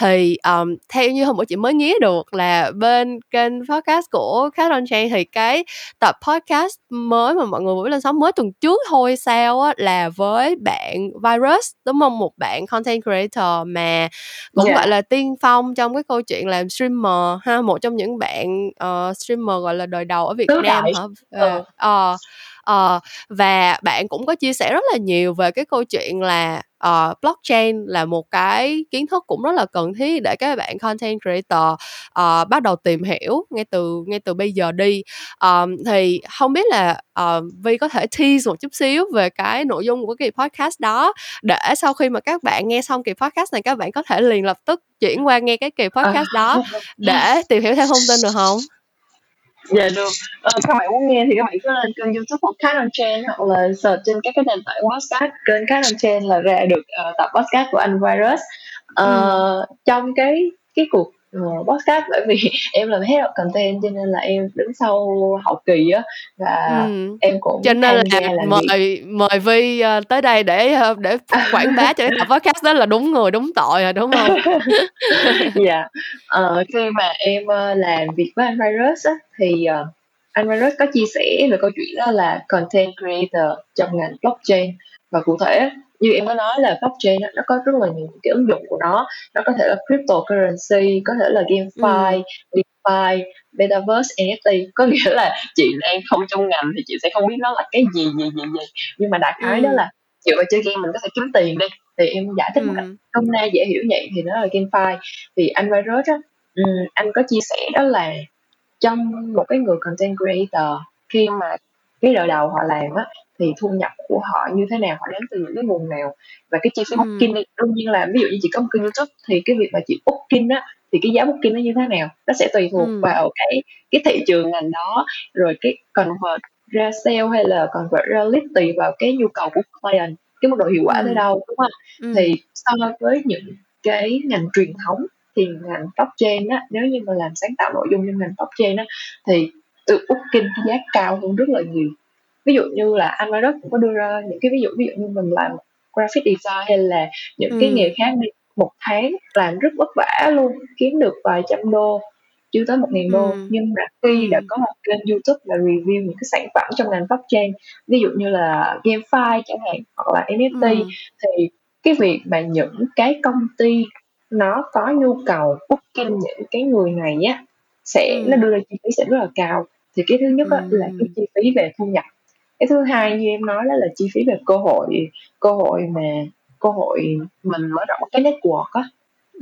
Thì, ờm, theo như hôm bữa chị mới nghe được là bên kênh podcast của Cat on Chain thì cái tập podcast mới mà mọi người vừa lên sóng mới tuần trước thôi sao á, là với bạn Virus, đúng hông? Một bạn content creator mà cũng, Dạ. gọi là, tiên phong trong cái câu chuyện làm streamer ha, một trong những bạn, ờ, streamer, gọi là, đời đầu ở Việt Tứ Nam đại hả? ờ. Ờ, ờ, và bạn cũng có chia sẻ rất là nhiều về cái câu chuyện là, ờ, blockchain là một cái kiến thức cũng rất là cần thiết để các bạn content creator, ờ, bắt đầu tìm hiểu ngay từ ngay từ bây giờ đi. Ờm, thì hông biết là, ờ, Vi có thể tease một chút xíu về cái nội dung của kỳ podcast đó, để sau khi mà các bạn nghe xong kỳ podcast này các bạn có thể liền lập tức chuyển qua nghe cái kỳ podcast đó để tìm hiểu thêm thông tin được hông? Dạ được. Ờ, các bạn muốn nghe thì các bạn cứ lên kênh YouTube của Cat on Chain hoặc là search trên các cái nền tảng podcast kênh Cat on Chain là ra được, ờ, tập podcast của anh Virus. Ờ, Ừm. trong cái cái cuộc, podcast bởi vì em làm of Content cho nên là em đứng sau hậu kỳ á và Ừm. em cũng Cho nên là gia làm việc mời mời Vi, ơ, tới đây để, ơ, để quảng bá cho cái tập podcast đó là đúng người đúng tội rồi, đúng hông? Dạ. Ờ, khi mà em, làm việc với anh Virus á, thì, ờ, anh Virus có chia sẻ về câu chuyện đó là content creator trong ngành blockchain. Và cụ thể như em có nói là blockchain á, nó có rất là nhiều cái ứng dụng của nó, nó có thể là cryptocurrency, có thể là GameFi, Ừm. DeFi, Metaverse, NFT. Có nghĩa là chị đang không trong ngành thì chị sẽ không biết nó là cái gì, gì, gì, gì, nhưng mà đại khái đó Ừm. là dựa vào chơi game mình có thể kiếm tiền đi, thì em giải thích một cách Ừm. nôm na dễ hiểu vậy thì nó là GameFi. Thì anh Virus á, ừm, anh có chia sẻ đó là trong một cái người content creator khi mà cái đời đầu họ làm á, thì thu nhập của họ như thế nào, họ đến từ những cái nguồn nào và cái chi phí booking Ừm. đi, đương nhiên là ví dụ như chị có một kênh YouTube thì cái việc mà chị booking á, thì cái giá booking nó như thế nào, nó sẽ tùy thuộc Ừm. vào cái cái thị trường ngành đó, rồi cái convert ra sale hay là convert ra lead tùy vào cái nhu cầu của client, cái mức độ hiệu quả tới Ừm. đâu, đúng hông? Ừm. Thì so với những cái ngành truyền thống thì ngành blockchain á, nếu như mà làm sáng tạo nội dung trong ngành blockchain á, thì được booking giá cao hơn rất là nhiều. Ví dụ như là anh Virus cũng có đưa ra những cái ví dụ, ví dụ như mình làm graphic design hay là những cái Ừm. nghề khác đi, một tháng làm rất vất vả luôn, kiếm được vài trăm đô, chưa tới 1.000 đô. Ừm. Nhưng mà khi đã Ừm. có một kênh YouTube là review những cái sản phẩm trong ngành blockchain, ví dụ như là GameFi chẳng hạn, hoặc là NFT, Ừm. thì cái việc mà những cái công ty nó có nhu cầu booking những cái người này á, sẽ nó Ừm. đưa ra chi phí sẽ rất là cao. Thì cái thứ nhất á là cái chi phí về thu nhập. Cái thứ hai như em nói đó là chi phí về cơ hội, cơ hội mà cơ hội mình mở rộng cái network á.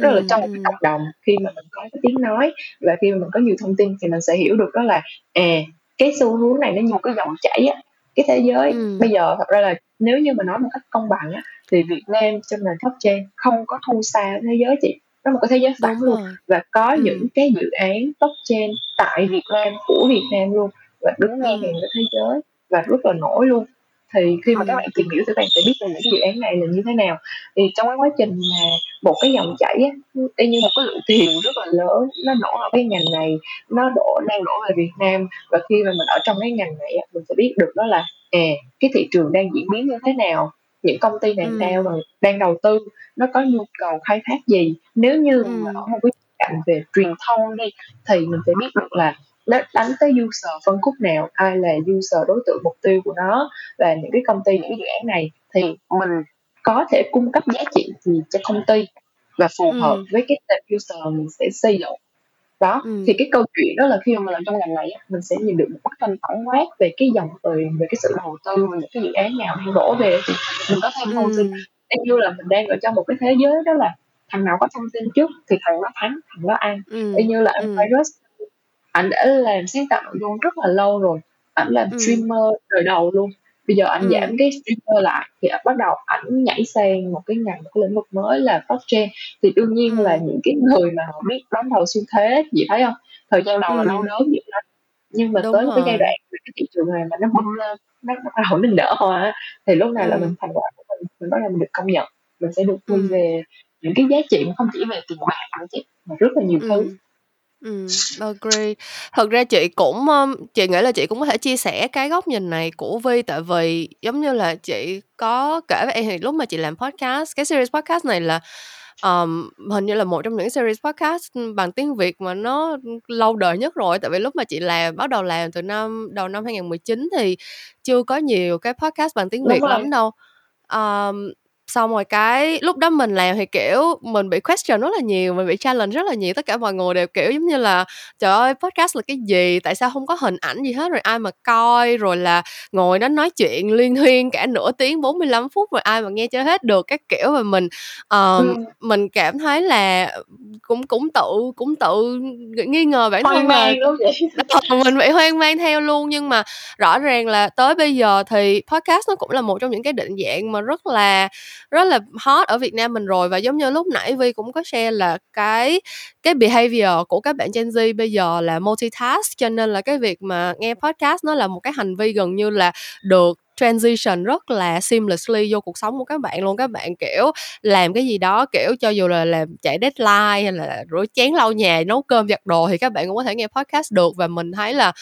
Tức là trong một cái ừm. cộng đồng khi mà mình có cái tiếng nói và khi mà mình có nhiều thông tin thì mình sẽ hiểu được đó là, à, cái xu hướng này nó như một cái dòng chảy á. Cái thế giới Ừm. bây giờ thật ra là nếu như mà nói một cách công bằng á, thì Việt Nam trong ngành blockchain không có thua xa thế giới chị. nó một cái thế giới phẳng luôn và có Ừm. những cái dự án blockchain tại Việt Nam của Việt Nam luôn và đứng ngang hàng Ừm. với thế giới và rất là nổi luôn. Thì khi mà các bạn tìm hiểu thì các bạn sẽ biết là những cái dự án này là như thế nào. Thì trong cái quá trình mà một cái dòng chảy á y như một cái lượng tiền rất là lớn nó đổ vào cái ngành này nó đổ đang đổ về Việt Nam. Và khi mà mình ở trong cái ngành này mình sẽ biết được đó là à cái thị trường đang diễn biến như thế nào những công ty nào đang Ừm. đang đầu tư nó có nhu cầu khai thác gì. Nếu như mà ở một cái cạnh về truyền thông đi thì mình sẽ biết được là đánh tới user phân khúc nào ai là user đối tượng mục tiêu của nó và những cái công ty những cái dự án này thì mình có thể cung cấp giá trị gì cho công ty và phù hợp Ừm. với cái tệp user mình sẽ xây dựng đó Ừm. thì cái câu chuyện đó là khi mà mình làm trong ngành này mình sẽ nhìn được một bức tranh tổng quát về cái dòng tiền về cái sự đầu tư về những cái dự án nào đang đổ về thì mình có thêm thông tin Ừm. y như là mình đang ở trong một cái thế giới đó là thằng nào có thông tin trước thì thằng đó thắng thằng đó ăn y Ừm. như là Ừm. virus ảnh đã làm sáng tạo nội dung rất là lâu rồi. Ảnh làm Ừm. streamer đời đầu luôn. Bây giờ ảnh Ừm. giảm cái streamer lại. Thì bắt đầu ảnh nhảy sang một cái ngành một cái lĩnh vực mới là blockchain. Thì đương nhiên là Ừm. những cái người mà họ biết đón đầu xu thế chị thấy không? Thời gian đầu là đau đớn vậy đó nhưng mà tới Đúng một cái giai rồi. đoạn cái thị trường này mà nó bung lên nó bắt đầu mình đỡ hoa thì lúc này là mình thành quả của mình mình bắt đầu mình được công nhận. Mình sẽ được quy Ừm. về những cái giá trị mà không chỉ về tiền bạc mà rất là nhiều thứ Ừm. Agree. Thật ra chị cũng, ưm, chị nghĩ là chị cũng có thể chia sẻ cái góc nhìn này của Vi tại vì giống như là chị có kể với em thì lúc mà chị làm podcast, cái series podcast này là, ờm, hình như là một trong những series podcast, ưm, bằng tiếng Việt mà nó, lâu đời nhất rồi. Tại vì lúc mà chị làm bắt đầu làm từ năm đầu năm 2019 thì chưa có nhiều cái podcast bằng tiếng đúng Việt rồi lắm đâu. Ờm, xong rồi cái lúc đó mình làm thì, kiểu, mình bị question rất là nhiều, mình bị challenge rất là nhiều, tất cả mọi người đều, kiểu, giống như là "Trời ơi, podcast là cái gì? Tại sao hông có hình ảnh gì hết? Rồi ai mà coi?" Rồi là ngồi đó nói chuyện liên thuyên cả nửa tiếng, 45 phút rồi ai mà nghe cho hết được các kiểu. Và mình, ờm, ừm, mình cảm thấy là cũng cũng tự cũng tự ng nghi ngờ bản hoang thân mang đúng không ờ, mình bị hoang mang theo luôn. Nhưng mà rõ ràng là tới bây giờ thì podcast nó cũng là một trong những cái định dạng mà rất là rất là hot ở Việt Nam mình rồi. Và giống như lúc nãy Vi cũng có share là cái cái behavior của các bạn Gen Z bây giờ là multitask, cho nên là cái việc mà nghe podcast nó là một cái hành vi gần như là được transition rất là seamlessly vô cuộc sống của các bạn luôn. Các bạn, kiểu, làm cái gì đó, kiểu, cho dù là làm chạy deadline hay là rửa chén, lau nhà, nấu cơm, giặt đồ thì các bạn cũng có thể nghe podcast được. Và mình thấy là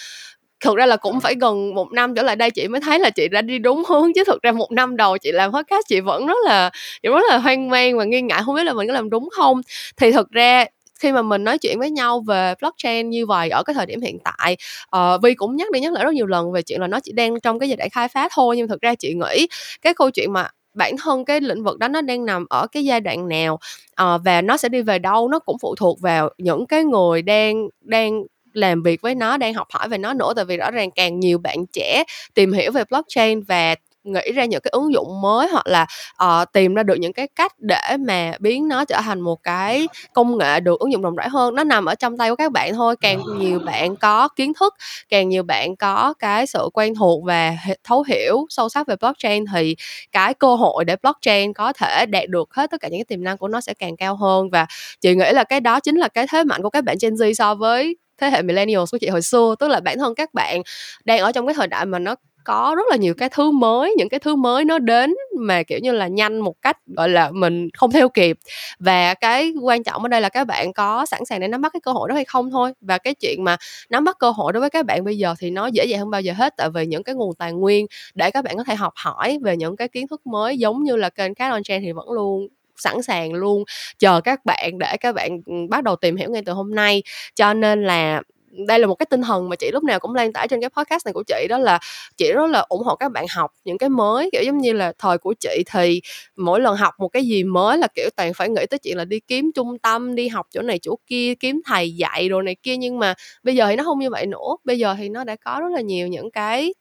thực ra là cũng phải gần một năm trở lại đây chị mới thấy là chị đã đi đúng hướng, chứ thực ra một năm đầu chị làm podcast chị vẫn rất là chị rất là hoang mang và nghi ngại hông biết là mình có làm đúng không. Thì thực ra khi mà mình nói chuyện với nhau về blockchain như vầy ở cái thời điểm hiện tại, ờ, Vi cũng nhắc đi nhắc lại rất nhiều lần về chuyện là nó chỉ đang trong cái giai đoạn khai phá thôi. Nhưng thực ra chị nghĩ cái câu chuyện mà bản thân cái lĩnh vực đó nó đang nằm ở cái giai đoạn nào, ờ, và nó sẽ đi về đâu nó cũng phụ thuộc vào những cái người đang đang làm việc với nó, đang học hỏi về nó nữa. Tại vì rõ ràng càng nhiều bạn trẻ tìm hiểu về blockchain và nghĩ ra những cái ứng dụng mới hoặc là, uh, tìm ra được những cái cách để mà biến nó trở thành một cái công nghệ được ứng dụng rộng rãi hơn, nó nằm ở trong tay của các bạn thôi. Càng nhiều bạn có kiến thức, càng nhiều bạn có cái sự quen thuộc và thấu hiểu sâu sắc về blockchain thì cái cơ hội để blockchain có thể đạt được hết tất cả những cái tiềm năng của nó sẽ càng cao hơn. Và chị nghĩ là cái đó chính là cái thế mạnh của các bạn Gen Z so với thế hệ millennials của chị hồi xưa. Tức là bản thân các bạn đang ở trong cái thời đại mà nó có rất là nhiều cái thứ mới, những cái thứ mới nó đến mà, kiểu như là, nhanh một cách, gọi là, mình không theo kịp. Và cái quan trọng ở đây là các bạn có sẵn sàng để nắm bắt cái cơ hội đó hay không thôi. Và cái chuyện mà nắm bắt cơ hội đối với các bạn bây giờ thì nó dễ dàng hơn bao giờ hết, tại vì những cái nguồn tài nguyên để các bạn có thể học hỏi về những cái kiến thức mới giống như là kênh Cast on Trend thì vẫn luôn sẵn sàng luôn chờ các bạn để các bạn, ừ, bắt đầu tìm hiểu ngay từ hôm nay. Cho nên là đây là một cái tinh thần mà chị lúc nào cũng lan tỏa trên cái podcast này của chị, đó là chị rất là ủng hộ các bạn học những cái mới. Kiểu giống như là thời của chị thì mỗi lần học một cái gì mới là, kiểu, toàn phải nghĩ tới chuyện là đi kiếm trung tâm, đi học chỗ này chỗ kia, kiếm thầy dạy đồ này kia. Nhưng mà bây giờ thì nó không như vậy nữa, bây giờ thì nó đã có rất là nhiều những cái,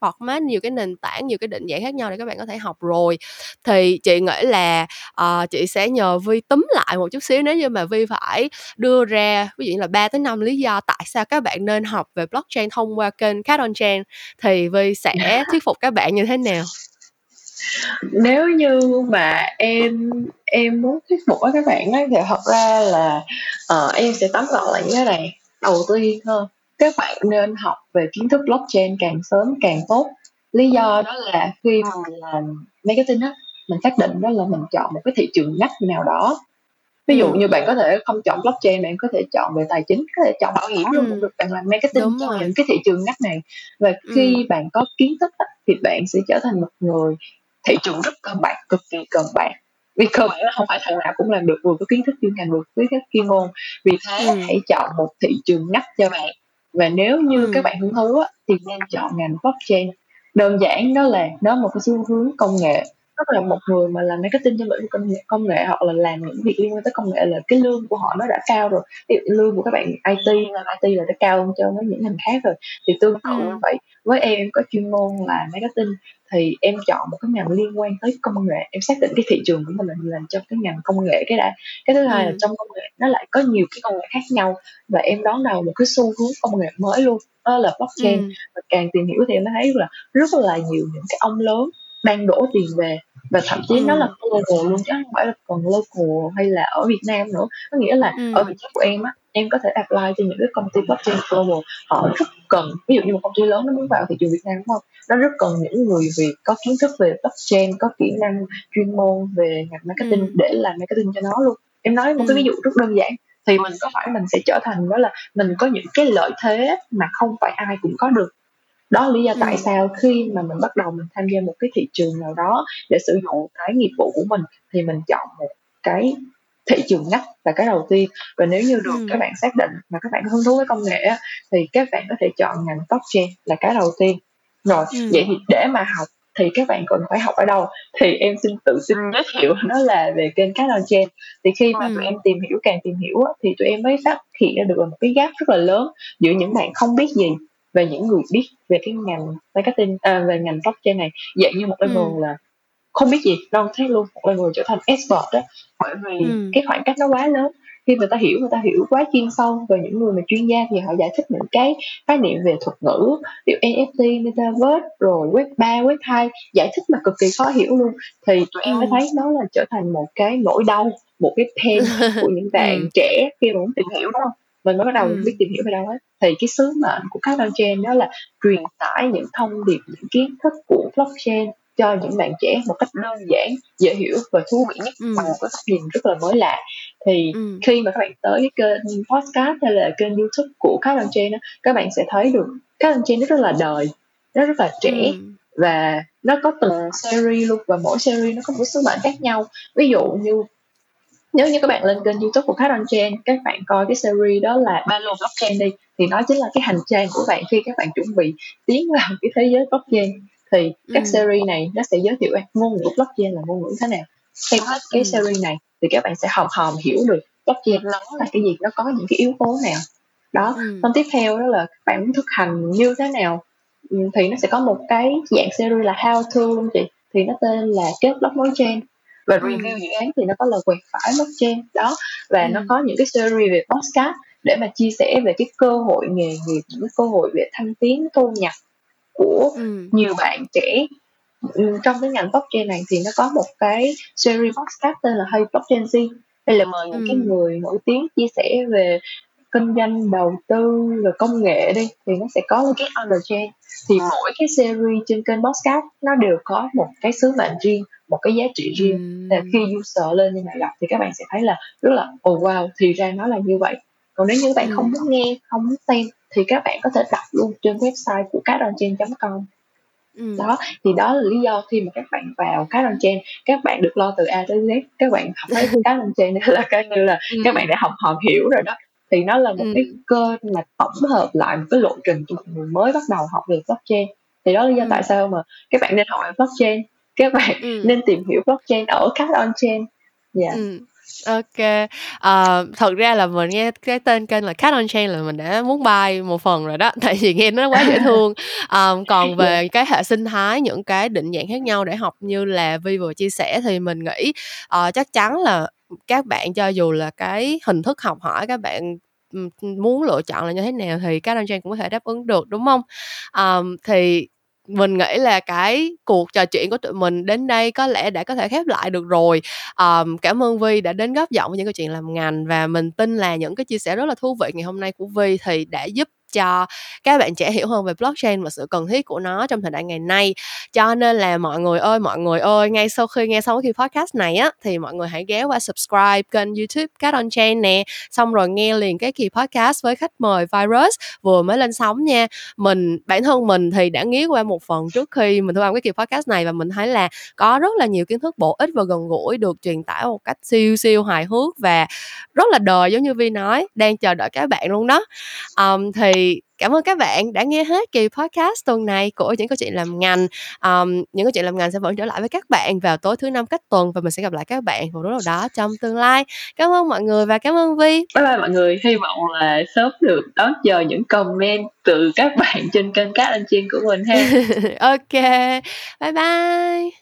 format, nhiều cái nền tảng, nhiều cái định dạng khác nhau để các bạn có thể học rồi. Thì chị nghĩ là, uh, chị sẽ nhờ Vi túm lại một chút xíu nếu như mà Vi phải đưa ra ví dụ như là 3 tới 5 lý do tại sao các bạn nên học về blockchain thông qua kênh Cast on Trend thì Vi sẽ thuyết phục các bạn như thế nào? nếu như mà em em muốn thuyết phục các bạn ấy thì thật ra là uh, em sẽ tóm gọn lại như thế này. Đầu tiên hơn các bạn nên học về kiến thức blockchain càng sớm càng tốt. Lý do đó là khi mà mình làm marketing á mình xác định đó là mình chọn một cái thị trường ngách nào đó ví dụ ừ. như bạn có thể không chọn blockchain bạn có thể chọn về tài chính có thể chọn bảo hiểm luôn cũng được bạn làm marketing Đúng cho rồi. những cái thị trường ngách này và khi ừ. bạn có kiến thức thì bạn sẽ trở thành một người thị trường rất cơ bản cực kỳ cơ bản vì cơ bản là không phải thằng nào cũng làm được vừa có kiến thức chuyên ngành vừa có kiến thức chuyên môn vì thế ừ. hãy chọn một thị trường ngách cho bạn và nếu như ừ. các bạn hứng thú thì nên chọn ngành blockchain đơn giản đó là nó một cái xu hướng công nghệ rất là một người mà làm marketing trong lĩnh vực công nghệ, công nghệ hoặc là làm những việc liên quan tới công nghệ là cái lương của họ nó đã cao rồi ví dụ lương của các bạn IT làm IT là đã cao hơn cho với những ngành khác rồi thì tương tự ừ. như vậy với em có chuyên môn là marketing thì em chọn một cái ngành liên quan tới công nghệ em xác định cái thị trường của mình là làm trong cái ngành công nghệ cái đã cái thứ hai ừ. là trong công nghệ nó lại có nhiều cái công nghệ khác nhau và em đón đầu một cái xu hướng công nghệ mới luôn đó là blockchain ừ. và càng tìm hiểu thì em thấy là rất là nhiều những cái ông lớn đang đổ tiền về và thậm chí ừ. nó là global luôn chứ không phải là còn local hay là ở Việt Nam nữa có nghĩa là ừ. ở vị trí của em á em có thể apply cho những cái công ty blockchain global họ rất cần ví dụ như một công ty lớn nó muốn vào thị trường Việt Nam đúng không nó rất cần những người Việt có kiến thức về blockchain có kỹ năng chuyên môn về ngành marketing ừ. để làm marketing cho nó luôn em nói một ừ. cái ví dụ rất đơn giản thì mình có phải mình sẽ trở thành đó là mình có những cái lợi thế mà không phải ai cũng có được đó là lý do tại ừ. sao khi mà mình bắt đầu mình tham gia một cái thị trường nào đó để sử dụng cái nghiệp vụ của mình thì mình chọn một cái thị trường ngách là cái đầu tiên và nếu như được ừ. các bạn xác định mà các bạn hứng thú với công nghệ thì các bạn có thể chọn ngành blockchain là cái đầu tiên rồi ừ. vậy thì để mà học thì các bạn cần phải học ở đâu thì em xin tự xin giới thiệu nó là về kênh Canon Chain thì khi mà ừ. tụi em tìm hiểu càng tìm hiểu thì tụi em mới phát hiện ra được một cái gap rất là lớn giữa những bạn không biết gì về những người biết về cái ngành marketing à, về ngành blockchain này dạng như một level ừ. là không biết gì đâu thấy luôn một level trở thành expert đó bởi vì ừ. cái khoảng cách nó quá lớn khi người ta hiểu người ta hiểu quá chuyên sâu về những người mà chuyên gia thì họ giải thích những cái khái niệm về thuật ngữ dụ NFT, metaverse rồi web 3, web 2 giải thích mà cực kỳ khó hiểu luôn thì tụi em mới thấy nó là trở thành một cái nỗi đau một cái pain của những bạn ừ. trẻ khi mà muốn tìm hiểu đó mình mới bắt đầu ừ. biết tìm hiểu về đâu hết thì cái sứ mệnh của các blockchain đó là truyền tải những thông điệp những kiến thức của blockchain cho những bạn trẻ một cách đơn giản dễ hiểu và thú vị nhất ừ. bằng một cái cách nhìn rất là mới lạ thì ừ. khi mà các bạn tới cái kênh podcast hay là kênh youtube của các blockchain đó, các bạn sẽ thấy được các blockchain nó rất là đời nó rất là trẻ ừ. và nó có từng series luôn và mỗi series nó có một sứ mệnh khác nhau ví dụ như nếu như các bạn lên kênh youtube của Card on Chain các bạn coi cái series đó là ba lô blockchain đi thì nó chính là cái hành trang của bạn khi các bạn chuẩn bị tiến vào cái thế giới blockchain thì các ừ. series này nó sẽ giới thiệu ngôn ngữ blockchain là ngôn ngữ thế nào. Xem hết. cái ừ. series này thì các bạn sẽ hòm hòm hiểu được blockchain nó là cái gì nó có những cái yếu tố nào. Đó ừ. tiếp theo đó là các bạn muốn thực hành như thế nào. Ừ, thì nó sẽ có một cái dạng series là how to luôn chị thì nó tên là kết blockchain và ừ. review dự án thì nó có là quẹt phải blockchain đó và ừ. nó có những cái series về podcast để mà chia sẻ về cái cơ hội nghề nghiệp những cái cơ hội về thăng tiến thu nhập của ừ. nhiều bạn trẻ ừ, trong cái ngành blockchain này thì nó có một cái series podcast tên là Hey Blockchain Z đây là mời những ừ. cái người nổi tiếng chia sẻ về kinh doanh đầu tư rồi công nghệ đi thì nó sẽ có cái on the chain thì mỗi cái series trên kênh podcast nó đều có một cái sứ mệnh riêng một cái giá trị riêng là khi user lên như này đọc thì các bạn sẽ thấy là rất là oh wow thì ra nó là như vậy còn nếu như các bạn ừ. không muốn nghe không muốn xem thì các bạn có thể đọc luôn trên website của cardonchain.com Ừ. đó thì đó là lý do khi mà các bạn vào chain các bạn được lo từ a tới z các bạn học thấy chain là coi như là ừ. các bạn đã học hòm hiểu rồi đó thì nó là một ừ. cái kênh mà tổng hợp lại một cái lộ trình cho mọi người mới bắt đầu học về blockchain thì đó là lý do ừ. tại sao mà các bạn nên học về blockchain các bạn ừ. nên tìm hiểu blockchain ở các on chain dạ yeah. ừ. Ok, ờ, thật ra là mình nghe cái tên kênh là Cat on Chain là mình đã muốn buy một phần rồi đó, tại vì nghe nó quá dễ thương. Ờm, còn về cái hệ sinh thái, những cái định dạng khác nhau để học như là Vi vừa chia sẻ thì mình nghĩ, ờ, chắc chắn là các bạn cho dù là cái hình thức học hỏi các bạn muốn lựa chọn là như thế nào thì Cat on Chain cũng có thể đáp ứng được, đúng không? Ờm, thì mình nghĩ là cái cuộc trò chuyện của tụi mình đến đây có lẽ đã có thể khép lại được rồi. Um, cảm ơn Vi đã đến góp giọng với những câu chuyện làm ngành và mình tin là những cái chia sẻ rất là thú vị ngày hôm nay của Vi thì đã giúp cho các bạn trẻ hiểu hơn về blockchain và sự cần thiết của nó trong thời đại ngày nay. Cho nên là mọi người ơi mọi người ơi ngay sau khi nghe xong cái podcast này á thì mọi người hãy ghé qua subscribe kênh youtube Cat on Chain nè xong rồi nghe liền cái kỳ podcast với khách mời virus vừa mới lên sóng nha. Mình bản thân mình thì đã nghĩ qua một phần trước khi mình thu âm cái kỳ podcast này và mình thấy là có rất là nhiều kiến thức bổ ích và gần gũi được truyền tải một cách siêu siêu hài hước và rất là đời giống như Vi nói đang chờ đợi các bạn luôn đó. Um, thì cảm ơn các bạn đã nghe hết kỳ podcast tuần này của những câu chuyện làm ngành. Um, những câu chuyện làm ngành sẽ vẫn trở lại với các bạn vào tối thứ năm cách tuần và mình sẽ gặp lại các bạn vào lúc nào đó trong tương lai. Cảm ơn mọi người và cảm ơn vi. Bye bye mọi người. Hy vọng là sớm được đón chờ những comment từ các bạn trên kênh cát anh chiên của mình ha. Ok. Bye bye